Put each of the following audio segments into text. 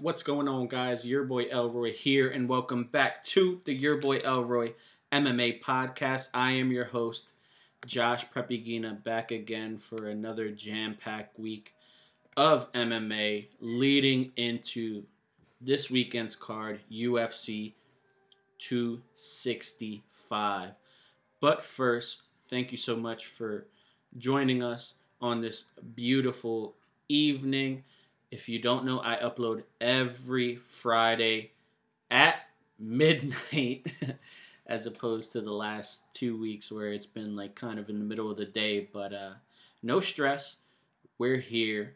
What's going on, guys? Your boy Elroy here, and welcome back to the Your Boy Elroy MMA podcast. I am your host, Josh Prep Iguina, back again for another jam packed week of MMA leading into this weekend's card, UFC 265. But first, thank you so much for joining us on this beautiful evening. If you don't know, I upload every Friday at midnight as opposed to the last two weeks where it's been like kind of in the middle of the day. But uh, no stress. We're here.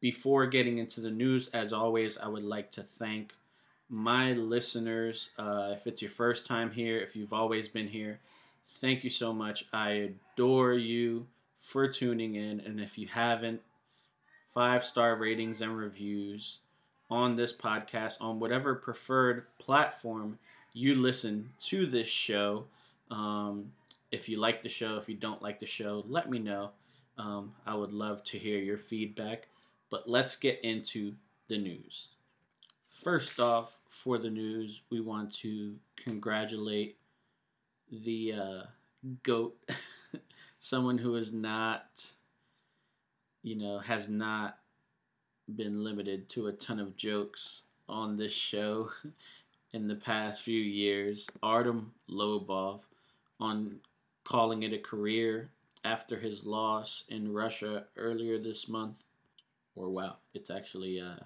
Before getting into the news, as always, I would like to thank my listeners. Uh, if it's your first time here, if you've always been here, thank you so much. I adore you for tuning in. And if you haven't, five star ratings and reviews on this podcast on whatever preferred platform you listen to this show. Um, if you like the show, if you don't like the show, let me know. Um, I would love to hear your feedback. But let's get into the news. First off, for the news, we want to congratulate the uh, GOAT, someone who is not you know, has not been limited to a ton of jokes on this show in the past few years. Artem Lobov on calling it a career after his loss in Russia earlier this month. Or wow, it's actually uh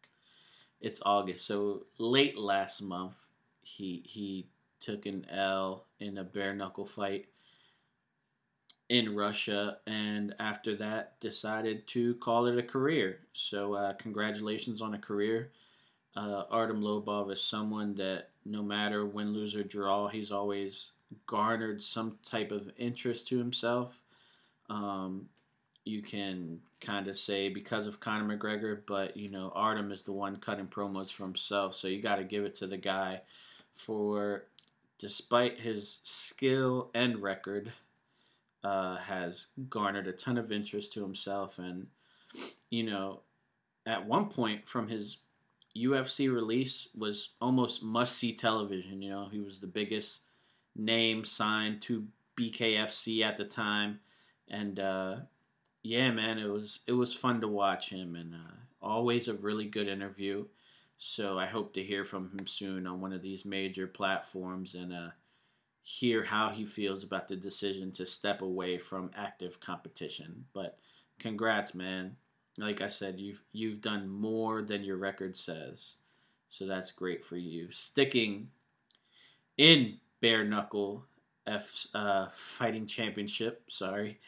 it's August. So late last month he he took an L in a bare knuckle fight in Russia, and after that, decided to call it a career. So, uh, congratulations on a career. Uh, Artem Lobov is someone that no matter win, lose, or draw, he's always garnered some type of interest to himself. Um, you can kind of say because of Conor McGregor, but you know, Artem is the one cutting promos for himself, so you got to give it to the guy for despite his skill and record uh, has garnered a ton of interest to himself. And, you know, at one point from his UFC release was almost must see television. You know, he was the biggest name signed to BKFC at the time. And, uh, yeah, man, it was it was fun to watch him, and uh, always a really good interview. So I hope to hear from him soon on one of these major platforms, and uh, hear how he feels about the decision to step away from active competition. But congrats, man. Like I said, you've you've done more than your record says. So that's great for you. Sticking in bare knuckle F uh, fighting championship, sorry.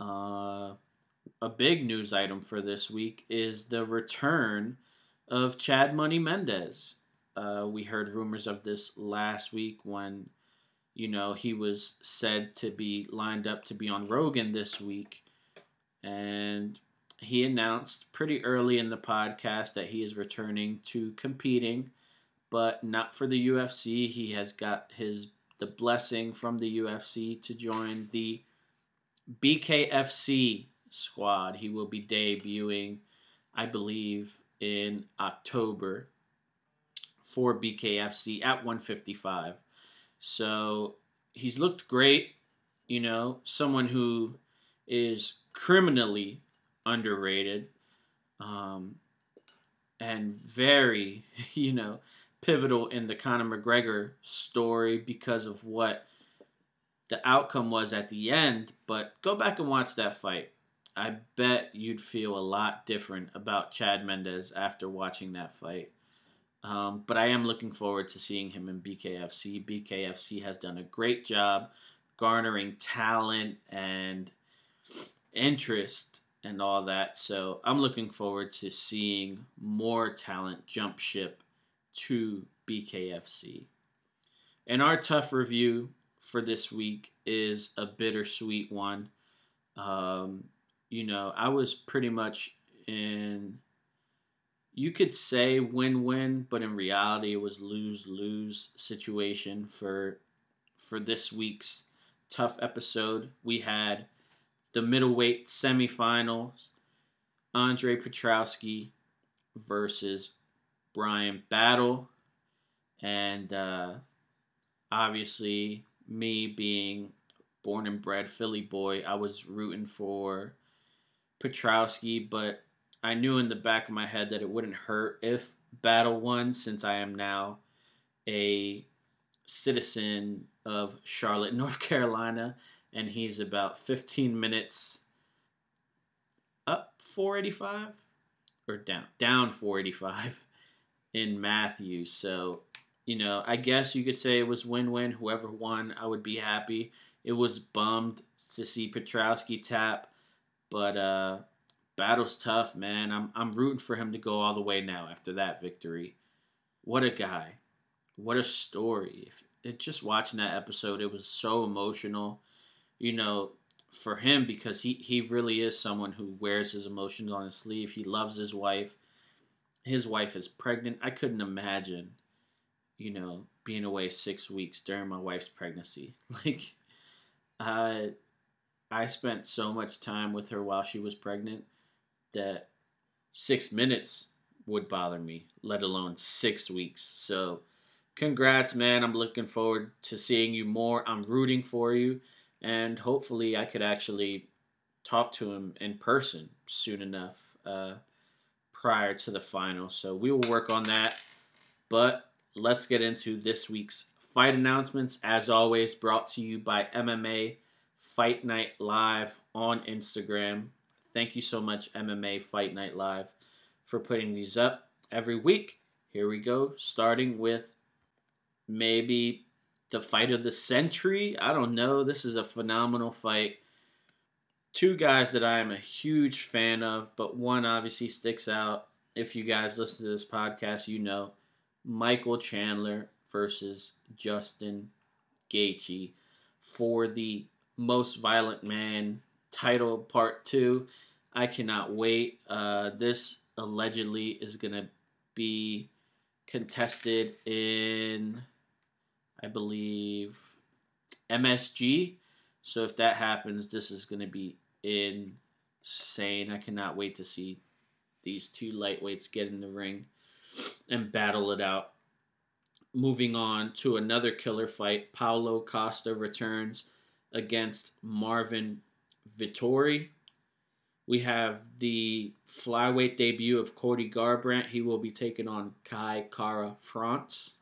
Uh, a big news item for this week is the return of Chad Money Mendes. Uh, we heard rumors of this last week when you know, he was said to be lined up to be on Rogan this week. And he announced pretty early in the podcast that he is returning to competing, but not for the UFC. He has got his the blessing from the UFC to join the BKFC squad. He will be debuting, I believe, in October for BKFC at 155. So he's looked great. You know, someone who is criminally underrated um, and very, you know, pivotal in the Conor McGregor story because of what the outcome was at the end. But go back and watch that fight. I bet you'd feel a lot different about Chad Mendes after watching that fight. Um, but I am looking forward to seeing him in BKFC. BKFC has done a great job garnering talent and interest and all that. So I'm looking forward to seeing more talent jump ship to BKFC. And our TUF review for this week is a bittersweet one. Um, you know, I was pretty much in you could say win-win, but in reality it was lose-lose situation for for this week's TUF episode. We had the middleweight semifinals, Andre Petroski versus Brian Battle. And uh, obviously, me being born and bred Philly boy, I was rooting for Petroski, but I knew in the back of my head that it wouldn't hurt if Battle won since I am now a citizen of Charlotte, North Carolina, and he's about 15 minutes up 485 or down down 485 in Matthews. So, you know, I guess you could say it was win-win. Whoever won, I would be happy. It was bummed to see Petroski tap, but uh battle's tough, man. I'm I'm rooting for him to go all the way now after that victory. What a guy. What a story. It, just watching that episode, it was so emotional. You know, for him because he he really is someone who wears his emotions on his sleeve. He loves his wife. His wife is pregnant. I couldn't imagine, you know, being away 6 weeks during my wife's pregnancy. Like I I spent so much time with her while she was pregnant that 6 minutes would bother me, let alone 6 weeks. So congrats, man. I'm looking forward to seeing you more. I'm rooting for you and hopefully I could actually talk to him in person soon enough uh, prior to the final. So we will work on that. But let's get into this week's fight announcements. As always, brought to you by MMA Fight Night Live on Instagram. Thank you so much, MMA Fight Night Live, for putting these up every week. Here we go, starting with maybe the fight of the century. I don't know. This is a phenomenal fight. Two guys that I am a huge fan of, but one obviously sticks out. If you guys listen to this podcast, you know Michael Chandler versus Justin Gaethje for the most violent man title part two. I cannot wait. Uh, this allegedly is gonna be contested in I believe, MSG. So if that happens, this is going to be insane. I cannot wait to see these two lightweights get in the ring and battle it out. Moving on to another killer fight, Paulo Costa returns against Marvin Vettori. We have the flyweight debut of Cody Garbrandt. He will be taking on Kai Kara France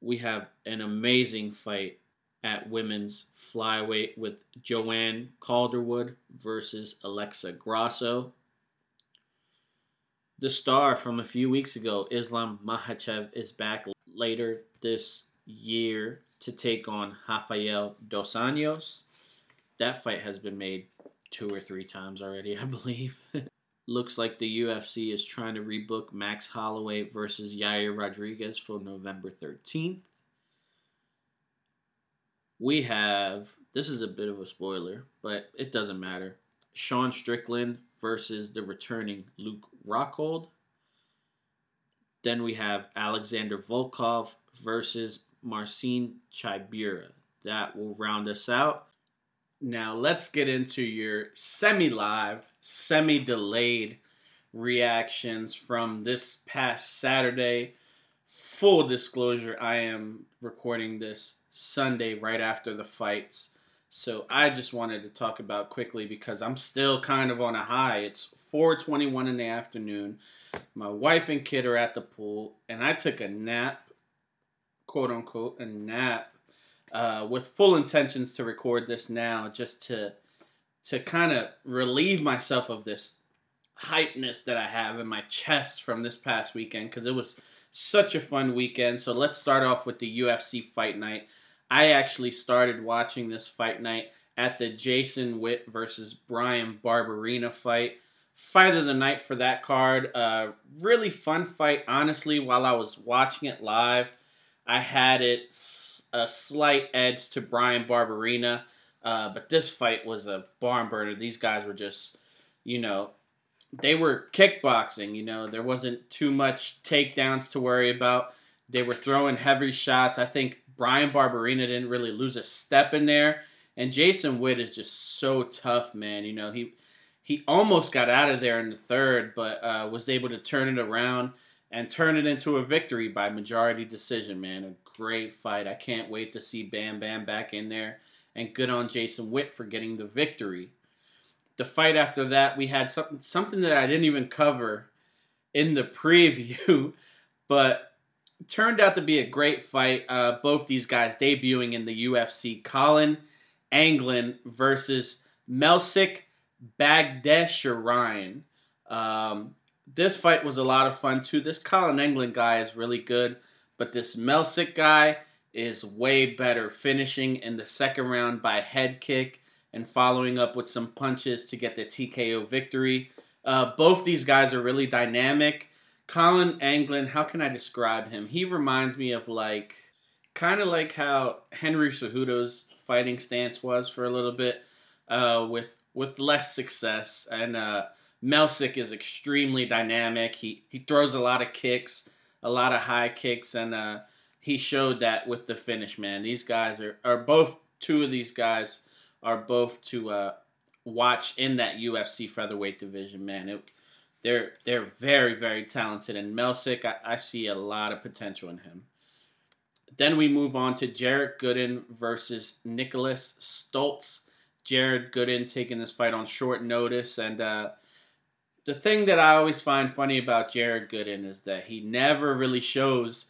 we have an amazing fight at women's flyweight with Joanne Calderwood versus Alexa Grasso. The star from a few weeks ago, Islam Makhachev, is back later this year to take on Rafael Dos Anjos. That fight has been made two or three times already, I believe. looks like the UFC is trying to rebook Max Holloway versus Yair Rodriguez for November 13th. We have this is a bit of a spoiler, but it doesn't matter. Sean Strickland versus the returning Luke Rockhold. Then we have Alexander Volkov versus Marcin Tybura. That will round us out. Now let's get into your semi-live, semi-delayed reactions from this past Saturday. Full disclosure, I am recording this Sunday right after the fights. So I just wanted to talk about quickly because I'm still kind of on a high. It's 4:21 in the afternoon. My wife and kid are at the pool and I took a nap, quote unquote, a nap uh, with full intentions to record this now, just to to kind of relieve myself of this hypeness that I have in my chest from this past weekend because it was such a fun weekend. So let's start off with the UFC fight night. I actually started watching this fight night at the Jason Witt versus Brian Barberena fight. Fight of the night for that card. Uh, really fun fight, honestly. While I was watching it live, I had it a slight edge to Brian Barberena. Uh, but this fight was a barn burner. These guys were just, you know, they were kickboxing. You know, there wasn't too much takedowns to worry about. They were throwing heavy shots. I think Brian Barberena didn't really lose a step in there. And Jason Witt is just so tough, man. You know, he he almost got out of there in the third, but uh, was able to turn it around and turn it into a victory by majority decision. Man, a great fight. I can't wait to see Bam Bam back in there, and good on Jason Witt for getting the victory. The fight after that, we had something something that I didn't even cover in the preview, but turned out to be a great fight. Uh, both these guys debuting in the UFC. Colin Anglin versus Melsik Baghdasaryan. Um, this fight was a lot of fun too. This Colin Anglin guy is really good, but this Melsik guy is way better, finishing in the second round by head kick and following up with some punches to get the TKO victory. Uh, both these guys are really dynamic. Colin Anglin, how can I describe him? He reminds me of like, kind of like how Henry Cejudo's fighting stance was for a little bit, uh, with with less success. And uh, Melsik is extremely dynamic. He he throws a lot of kicks, a lot of high kicks, and uh, he showed that with the finish. Man, these guys are are both two of these guys are both to uh, watch in that UFC featherweight division. Man, it, they're they're very very talented, and Melsik, I, I see a lot of potential in him. Then we move on to Jared Gooden versus Nicholas Stoltz. Jared Gooden taking this fight on short notice, and uh, the thing that I always find funny about Jared Gooden is that he never really shows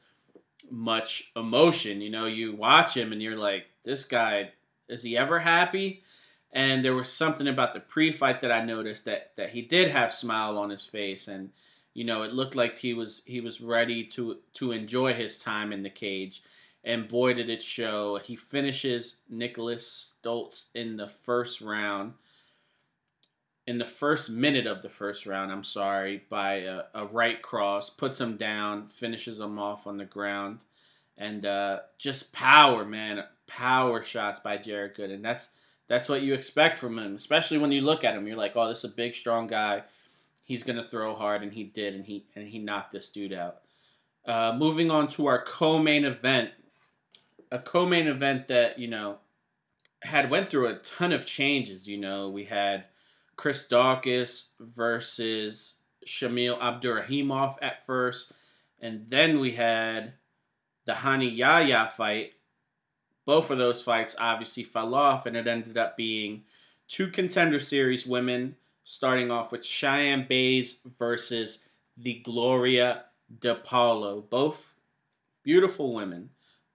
much emotion. You know, you watch him and you're like, this guy, is he ever happy? And there was something about the pre-fight that I noticed that that he did have smile on his face, and you know, it looked like he was he was ready to to enjoy his time in the cage. And boy, did it show! He finishes Nicholas Stoltz in the first round in the first minute of the first round, I'm sorry, by a, a right cross, puts him down, finishes him off on the ground, and uh, just power, man, power shots by Jared Gooden. That's that's what you expect from him, especially when you look at him. You're like, oh, this is a big, strong guy. He's gonna throw hard, and he did, and he and he knocked this dude out. Uh, moving on to our co-main event, a co-main event that you know had went through a ton of changes. You know, we had Chris Daukaus versus Shamil Abdurakhimov at first. And then we had the Rani Yahya fight. Both of those fights obviously fell off, and it ended up being two contender series women, starting off with Cheyenne Buys versus the Gloria DePaula. Both beautiful women,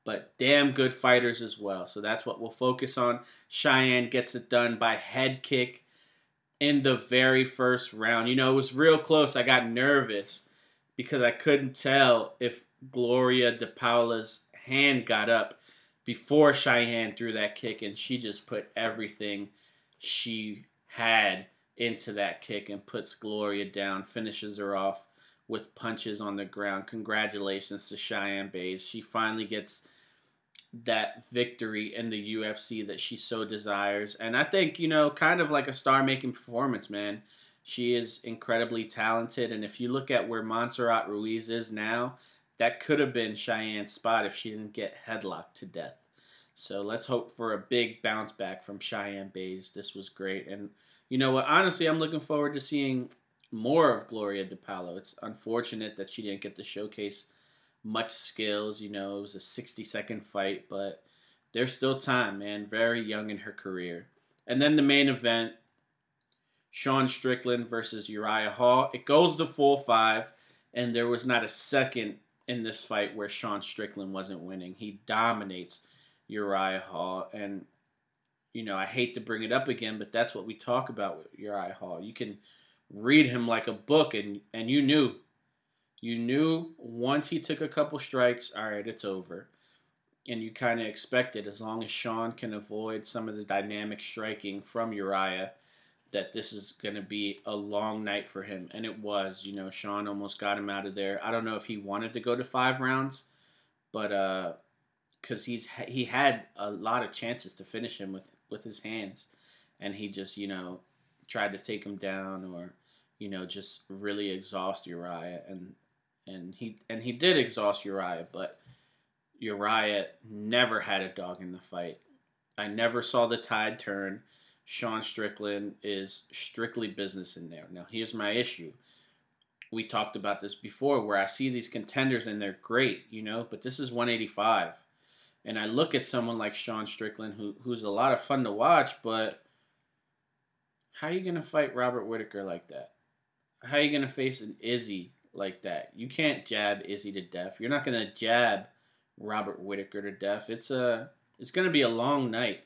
but damn good fighters as well. So that's what we'll focus on. Cheyenne gets it done by head kick in the very first round. You know, it was real close. I got nervous because I couldn't tell if Gloria DePaula's hand got up before Cheyenne threw that kick, and she just put everything she had into that kick and puts Gloria down, finishes her off with punches on the ground. Congratulations to Cheyenne Buys. She finally gets that victory in the UFC that she so desires. And I think, you know, kind of like a star making performance, man. She is incredibly talented. And if you look at where Montserrat Ruiz is now, that could have been Cheyenne's spot if she didn't get headlocked to death. So let's hope for a big bounce back from Cheyenne Buys. This was great. And you know what? Honestly, I'm looking forward to seeing more of Gloria DePaula. It's unfortunate that she didn't get to showcase much skills. You know, it was a 60 second fight, but there's still time, man. Very young in her career. And then the main event Sean Strickland versus Uriah Hall. It goes to full five, and there was not a second in this fight where Sean Strickland wasn't winning. He dominates Uriah Hall. And, you know, I hate to bring it up again, but that's what we talk about with Uriah Hall. You can read him like a book, and, and you knew you knew once he took a couple strikes, all right, it's over. And you kind of expected, as long as Sean can avoid some of the dynamic striking from Uriah, that this is going to be a long night for him. And it was. You know, Sean almost got him out of there. I don't know if he wanted to go to five rounds, but uh, because he's he had a lot of chances to finish him with with his hands, and he just you know tried to take him down or you know just really exhaust Uriah, and and he and he did exhaust Uriah, but Uriah never had a dog in the fight. I never saw the tide turn. Sean Strickland is strictly business in there. Now, here's my issue. We talked about this before where I see these contenders and they're great, you know, but this is 185. And I look at someone like Sean Strickland who who's a lot of fun to watch, but how are you going to fight Robert Whitaker like that? How are you going to face an Izzy like that? You can't jab Izzy to death. You're not to jab Robert Whitaker to death. It's a it's to be a long night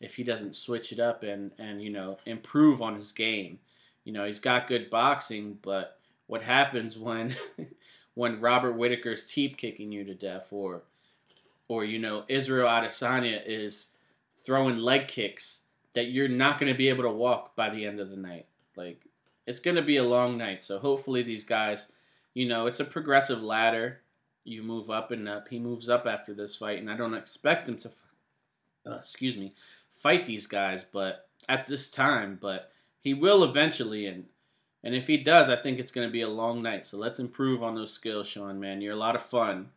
if he doesn't switch it up and and you know improve on his game. You know, he's got good boxing, but what happens when when Robert Whitaker's teep kicking you to death or or you know Israel Adesanya is throwing leg kicks that you're not going to be able to walk by the end of the night. Like it's going to be a long night. So hopefully these guys, you know, it's a progressive ladder. You move up and up. He moves up after this fight, and I don't expect him to, uh, excuse me, fight these guys, but at this time, but he will eventually, and and if he does, I think it's going to be a long night. So let's improve on those skills, Sean. Man, you're a lot of fun,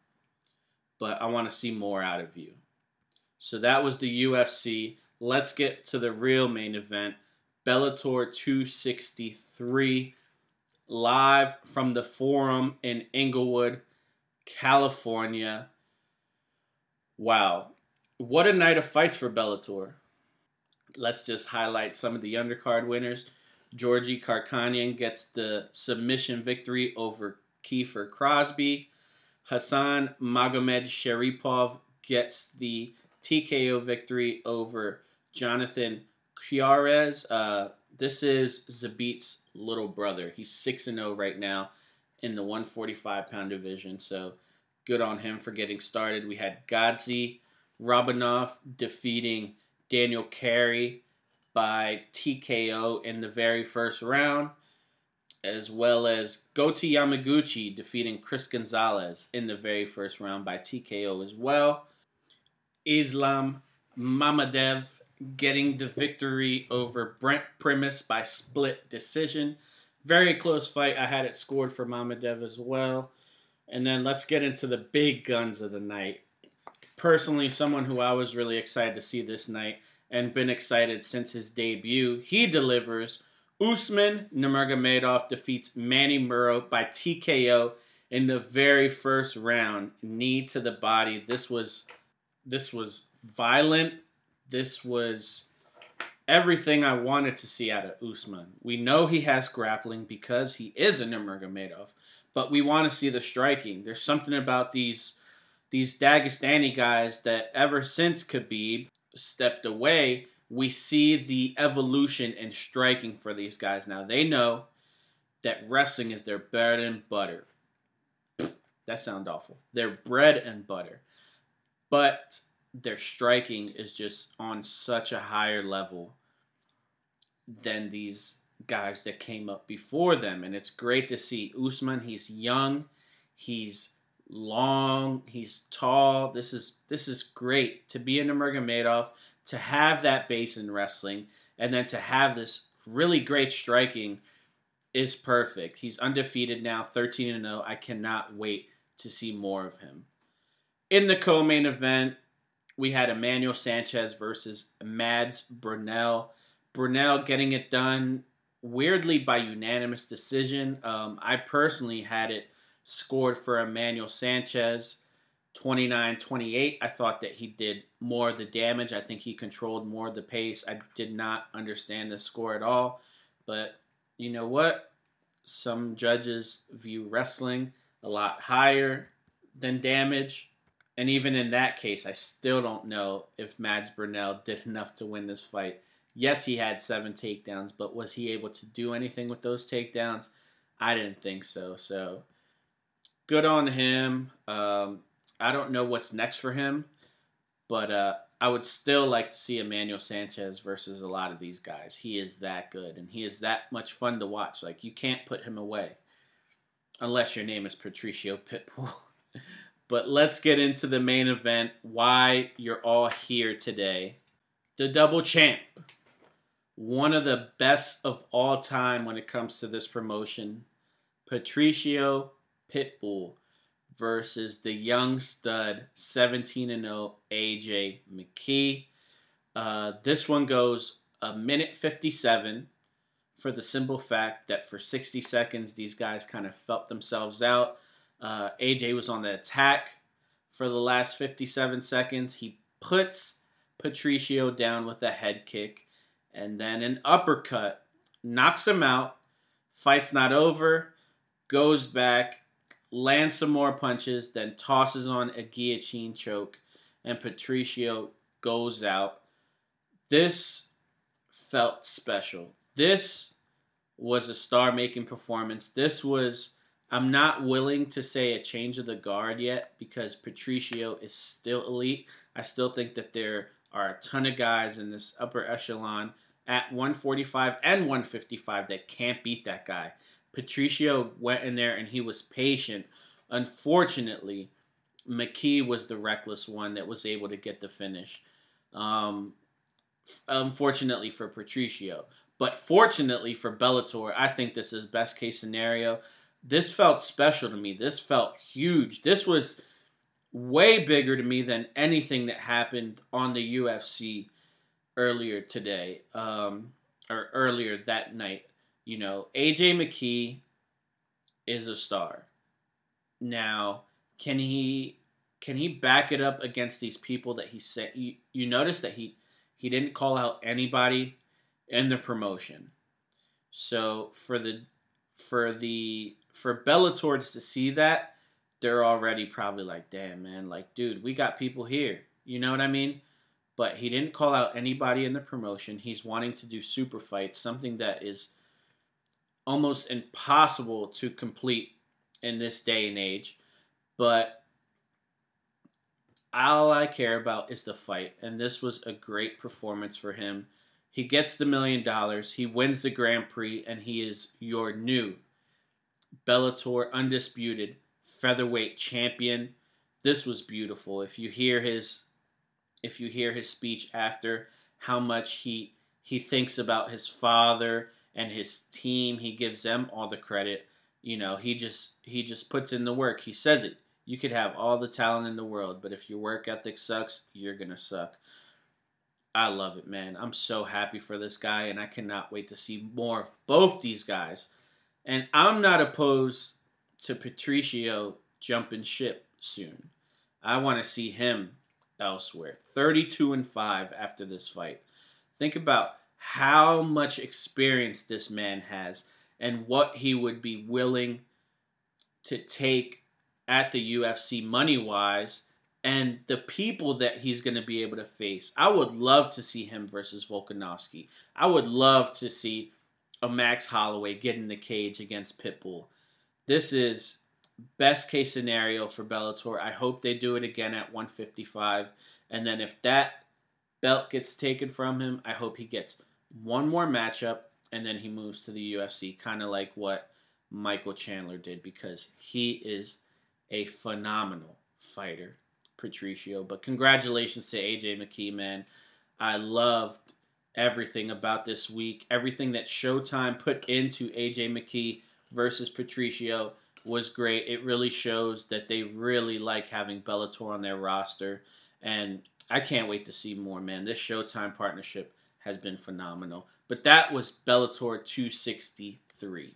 but I want to see more out of you. So that was the UFC. Let's get to the real main event, Bellator 263, live from the Forum in Inglewood, California. Wow, what a night of fights for Bellator let's just highlight some of the undercard winners. Georgi Karakhanyan gets the submission victory over Kiefer Crosby. Hassan Magomed Sharipov gets the TKO victory over Jonathan Chiarez. Uh, this is Zabit's little brother. He's 6 and 0 right now in the 145 pound division. So good on him for getting started. We had Godzi Rabanov defeating Daniel Carey by TKO in the very first round, as well as Goiti Yamauchi defeating Chris Gonzalez in the very first round by TKO as well. Islam Mammadov getting the victory over Brent Primus by split decision. Very close fight. I had it scored for Mammadov as well. And then let's get into the big guns of the night personally someone who I was really excited to see this night and been excited since his debut. He delivers. Usman Nurmagomedov defeats Manny Muro by TKO in the very first round, knee to the body. This was this was violent. This was everything I wanted to see out of Usman. We know he has grappling because he is a Nurmagomedov, but we want to see the striking. There's something about these these Dagestani guys that ever since Khabib stepped away, we see the evolution in striking for these guys now. They know that wrestling is their bread and butter. That sounds awful. Their bread and butter. But their striking is just on such a higher level than these guys that came up before them. And it's great to see Usman. He's young. He's long, he's tall. This is this is great to be in Nurmagomedov, to have that base in wrestling, and then to have this really great striking is perfect. He's undefeated now, 13 and 0. I cannot wait to see more of him. In the co-main event, we had Emmanuel Sanchez versus Mads Burnell. Burnell getting it done weirdly by unanimous decision. Um, I personally had it scored for Emmanuel Sanchez 29 28. I thought that he did more of the damage. I think he controlled more of the pace. I did not understand the score at all. But you know what? Some judges view wrestling a lot higher than damage. And even in that case, I still don't know if Mads Burnell did enough to win this fight. Yes, he had seven takedowns, but was he able to do anything with those takedowns? I didn't think so. So good on him. Um, I don't know what's next for him, but uh, I would still like to see Emmanuel Sanchez versus a lot of these guys. He is that good, and he is that much fun to watch. Like you can't put him away, unless your name is Patricio Pitbull. but let's get into the main event. Why you're all here today? The double champ, one of the best of all time when it comes to this promotion, Patricio Pitbull versus the young stud 17 and 0 AJ McKee. Uh, this one goes a minute 57 for the simple fact that for 60 seconds, these guys kind of felt themselves out. Uh, AJ was on the attack for the last 57 seconds. He puts Patricio down with a head kick and then an uppercut, knocks him out. Fight's not over, goes back, lands some more punches, then tosses on a guillotine choke, and Patricio goes out. This felt special. This was a star making performance. This was, I'm not willing to say a change of the guard yet because Patricio is still elite. I still think that there are a ton of guys in this upper echelon at 145 and 155 that can't beat that guy. Patricio went in there and he was patient. Unfortunately, McKee was the reckless one that was able to get the finish. Um, unfortunately for Patricio. But fortunately for Bellator, I think this is best case scenario. This felt special to me. This felt huge. This was way bigger to me than anything that happened on the UFC earlier today, um, or earlier that night. You know, AJ McKee is a star. Now, can he can he back it up against these people that he said? You, you notice that he he didn't call out anybody in the promotion. So for the for the for Bellator to see that, they're already probably like, damn man, like dude, we got people here. You know what I mean? But he didn't call out anybody in the promotion. He's wanting to do super fights, something that is almost impossible to complete in this day and age. But all I care about is the fight, and this was a great performance for him. He gets the million dollars, he wins the Grand Prix, and he is your new Bellator undisputed featherweight champion. This was beautiful. If you hear his if you hear his speech after how much he he thinks about his father and his team, he gives them all the credit. You know, he just he just puts in the work. He says it. You could have all the talent in the world, but if your work ethic sucks, you're going to suck. I love it, man. I'm so happy for this guy, and I cannot wait to see more of both these guys. And I'm not opposed to Patricio jumping ship soon. I want to see him elsewhere. 32 and 5 after this fight. Think about how much experience this man has and what he would be willing to take at the UFC money wise and the people that he's going to be able to face. I would love to see him versus Volkanovski. I would love to see a Max Holloway get in the cage against Pitbull. This is best case scenario for Bellator. I hope they do it again at 155. And then if that belt gets taken from him, I hope he gets one more matchup and then he moves to the UFC, kind of like what Michael Chandler did because he is a phenomenal fighter. Patricio. But congratulations to AJ McKee, man. I loved everything about this week. Everything that Showtime put into AJ McKee versus Patricio was great. It really shows that they really like having Bellator on their roster. And I can't wait to see more, man. This Showtime partnership has been phenomenal. But that was Bellator 263.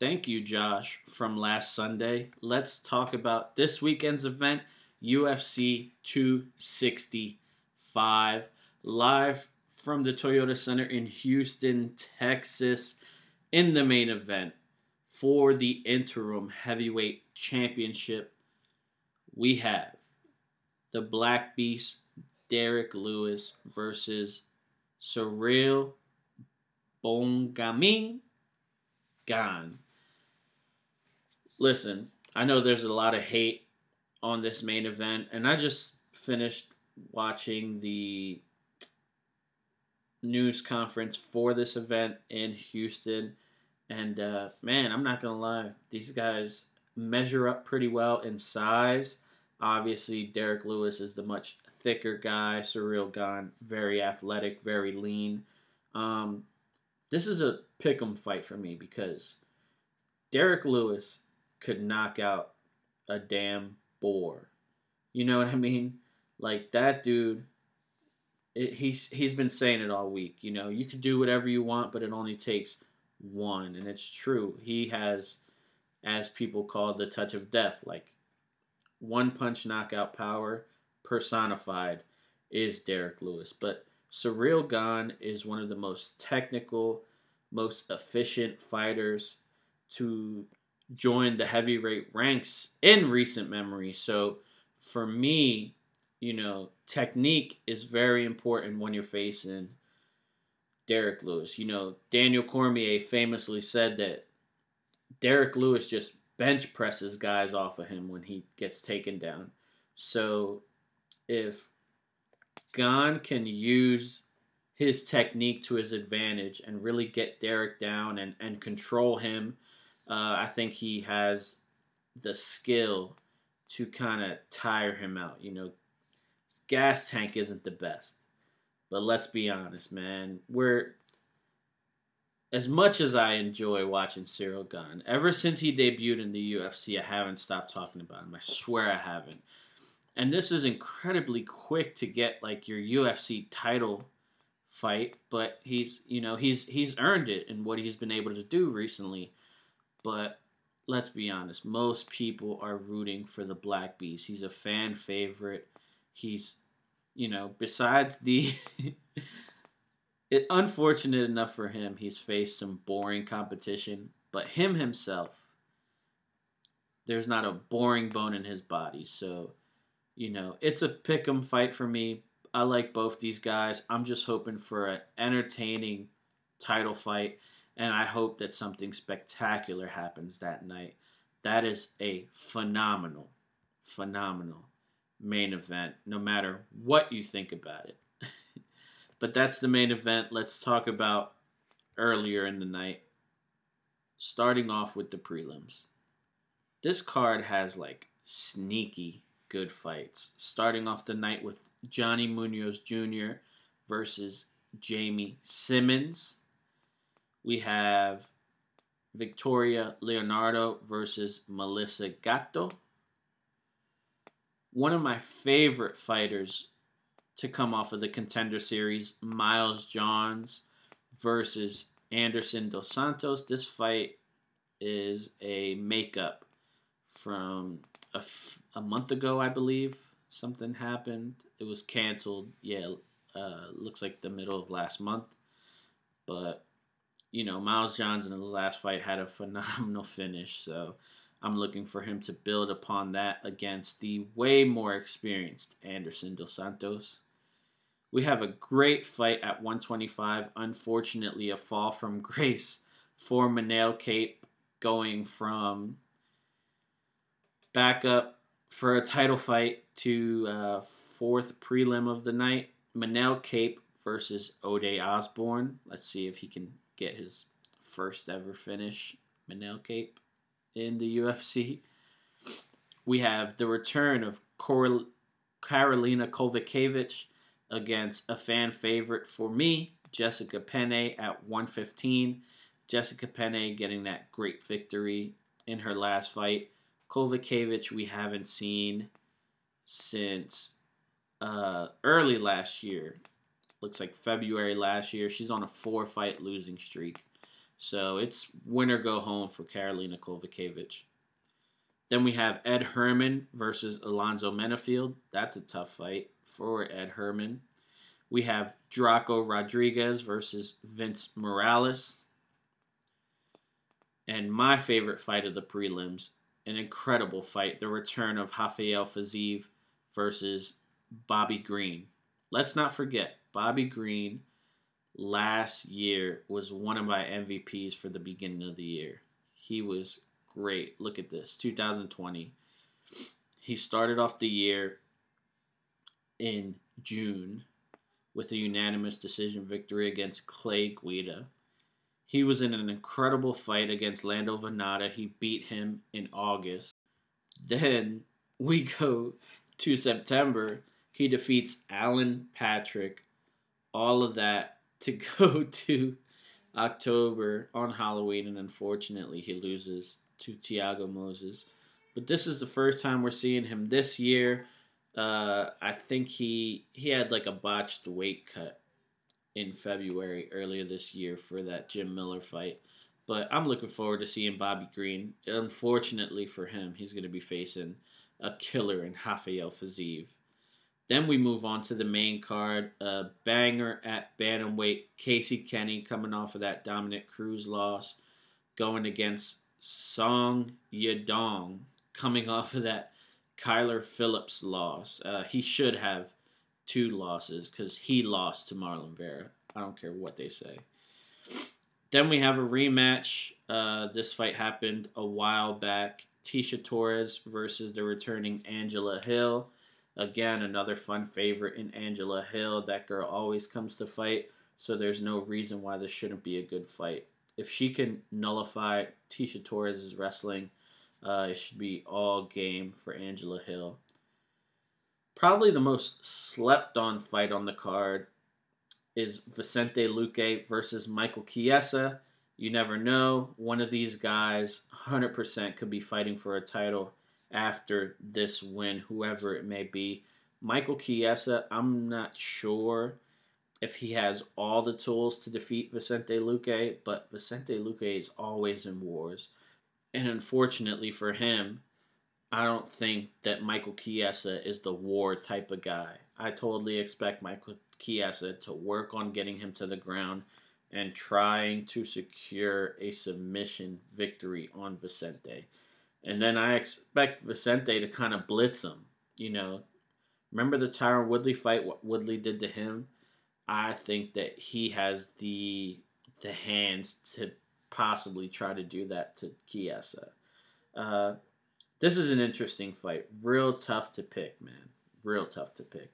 Thank you, Josh, from last Sunday. Let's talk about this weekend's event UFC 265, live from the Toyota Center in Houston, Texas, in the main event for the interim heavyweight championship. We have the Black Beast, Derrick Lewis versus Ciryl Bongamin Gan. Listen, I know there's a lot of hate on this main event, and I just finished watching the news conference for this event in Houston. And uh, man, I'm not gonna lie, these guys measure up pretty well in size. Obviously, Derrick Lewis is the much thicker guy. Ciryl Gane, very athletic, very lean. Um, this is a pick'em fight for me because Derrick Lewis could knock out a damn boar. You know what I mean? Like that dude it, he's he's been saying it all week. You know, you can do whatever you want, but it only takes one, and it's true. He has, as people call the touch of death, like one punch knockout power personified is Derrick Lewis. But Ciryl Gane is one of the most technical, most efficient fighters to join the heavyweight ranks in recent memory. So for me, you know, technique is very important when you're facing Derrick Lewis. You know, Daniel Cormier famously said that Derrick Lewis just bench presses guys off of him when he gets taken down. So if Gane can use his technique to his advantage and really get Derrick down and, and control him, uh, I think he has the skill to kind of tire him out. You know, gas tank isn't the best. But let's be honest, man. We're as much as I enjoy watching Ciryl Gane, ever since he debuted in the UFC, I haven't stopped talking about him. I swear I haven't. And this is incredibly quick to get like your UFC title fight, but he's you know he's he's earned it in what he's been able to do recently. But let's be honest, most people are rooting for the Black Beast. He's a fan favorite. He's you know, besides the it unfortunate enough for him, he's faced some boring competition, but him himself there's not a boring bone in his body. So, you know, it's a pick 'em fight for me. I like both these guys. I'm just hoping for an entertaining title fight, and I hope that something spectacular happens that night. That is a phenomenal, phenomenal main event, no matter what you think about it. but that's the main event. Let's talk about earlier in the night, starting off with the prelims. This card has like sneaky good fights. Starting off the night with Johnny Munoz Jr. versus Jamie Simmons. We have Victoria Leonardo versus Melissa Gatto one of my favorite fighters to come off of the contender series, Miles Johns versus Anderson Dos Santos. This fight is a makeup from a, f- a month ago, I believe. Something happened. It was canceled. Yeah, uh, looks like the middle of last month. But, you know, Miles Johns in his last fight had a phenomenal finish. So I'm looking for him to build upon that against the way more experienced Anderson Dos Santos. We have a great fight at 125. Unfortunately, a fall from grace for Manel Kape going from backup for a title fight to uh, fourth prelim of the night. Manel Kape versus Ode Osborne. Let's see if he can get his first ever finish. Manel Kape in the UFC. We have the return of Cor- Karolina Kowalkiewicz against a fan favorite for me, Jessica Penne at 115. Jessica Penne getting that great victory in her last fight. Kowalkiewicz we haven't seen since uh, early last year. Looks like February last year. She's on a four fight losing streak. So it's win or go home for Karolina Kowalkiewicz. Then we have Ed Herman versus Alonzo Menifield. That's a tough fight for Ed Herman. We have Drako Rodriguez versus Vince Morales. And my favorite fight of the prelims, an incredible fight, the return of Rafael Fiziev versus Bobby Green. Let's not forget, Bobby Green last year was one of my MVPs for the beginning of the year. He was great. Look at this 2020. He started off the year in June with a unanimous decision victory against Clay Guida. He was in an incredible fight against Lando Vannata. He beat him in August. Then we go to September. He defeats Alan Patrick. All of that to go to October on Halloween, and unfortunately, he loses to Thiago Moisés. But this is the first time we're seeing him this year Uh, I think he he had like a botched weight cut in February earlier this year for that Jim Miller fight. But I'm looking forward to seeing Bobby Green. Unfortunately for him, he's going to be facing a killer in Rafael Fiziev. Then we move on to the main card. A banger at bantamweight. Casey Kenney coming off of that Dominick Cruz loss, going against Song Yadong, coming off of that Kyler Phillips loss. Uh, he should have two losses because he lost to Marlon Vera. I don't care what they say. Then we have a rematch. Uh, this fight happened a while back. Tisha Torres versus the returning Angela Hill. Again, another fun favorite in Angela Hill. That girl always comes to fight, so there's no reason why this shouldn't be a good fight. If she can nullify Tisha Torres' wrestling, uh, it should be all game for Angela Hill. Probably the most slept on fight on the card is Vicente Luque versus Michael Chiesa. You never know. One of these guys, 100%, could be fighting for a title after this win, whoever it may be. Michael Chiesa, I'm not sure if he has all the tools to defeat Vicente Luque, but Vicente Luque is always in wars. And unfortunately for him, I don't think that Michael Chiesa is the war type of guy. I totally expect Michael Chiesa to work on getting him to the ground and trying to secure a submission victory on Vicente. And then I expect Vicente to kind of blitz him. You know, remember the Tyron Woodley fight? What Woodley did to him? I think that he has the the hands to possibly try to do that to Chiesa. Uh, this is an interesting fight. Real tough to pick, man. Real tough to pick.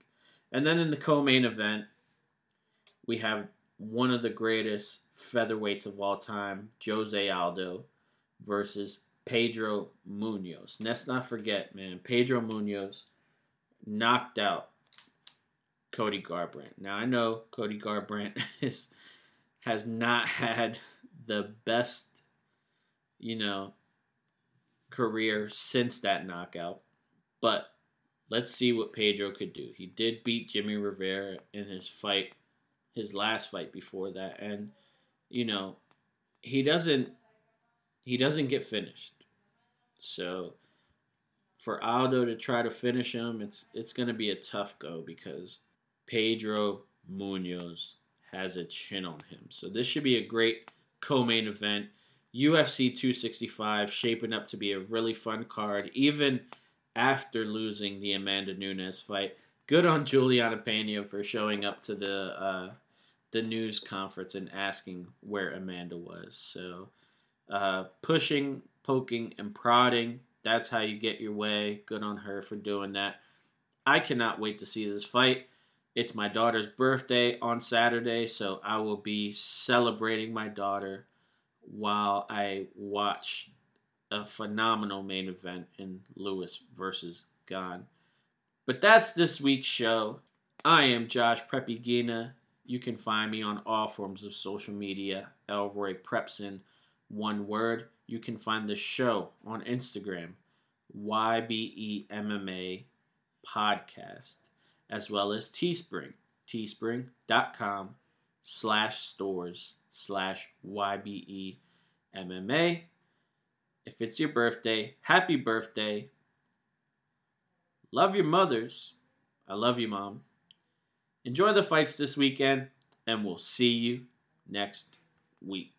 And then in the co-main event, we have one of the greatest featherweights of all time, Jose Aldo, versus Pedro Munhoz. Let's not forget, man, Pedro Munhoz knocked out Cody Garbrandt. Now I know Cody Garbrandt is has not had the best, you know, career since that knockout, but let's see what Pedro could do. He did beat Jimmy Rivera in his fight, his last fight before that, and you know, he doesn't he doesn't get finished. So for Aldo to try to finish him, it's it's going to be a tough go because Pedro Munhoz has a chin on him. So this should be a great co-main event. UFC 265 shaping up to be a really fun card, even after losing the Amanda Nunes fight. Good on Juliana Pena for showing up to the uh, the news conference and asking where Amanda was. So uh, pushing poking and prodding. That's how you get your way. Good on her for doing that. I cannot wait to see this fight. It's my daughter's birthday on Saturday, so I will be celebrating my daughter while I watch a phenomenal main event in Lewis versus Gane. But that's this week's show. I am Josh Prep Iguina. You can find me on all forms of social media, Elroy Prepson, one word. You can find the show on Instagram, YBE MMA Podcast, as well as Teespring, teespring.com slash stores slash YBE MMA. If it's your birthday, happy birthday. Love your mothers. I love you, Mom. Enjoy the fights this weekend, and we'll see you next week.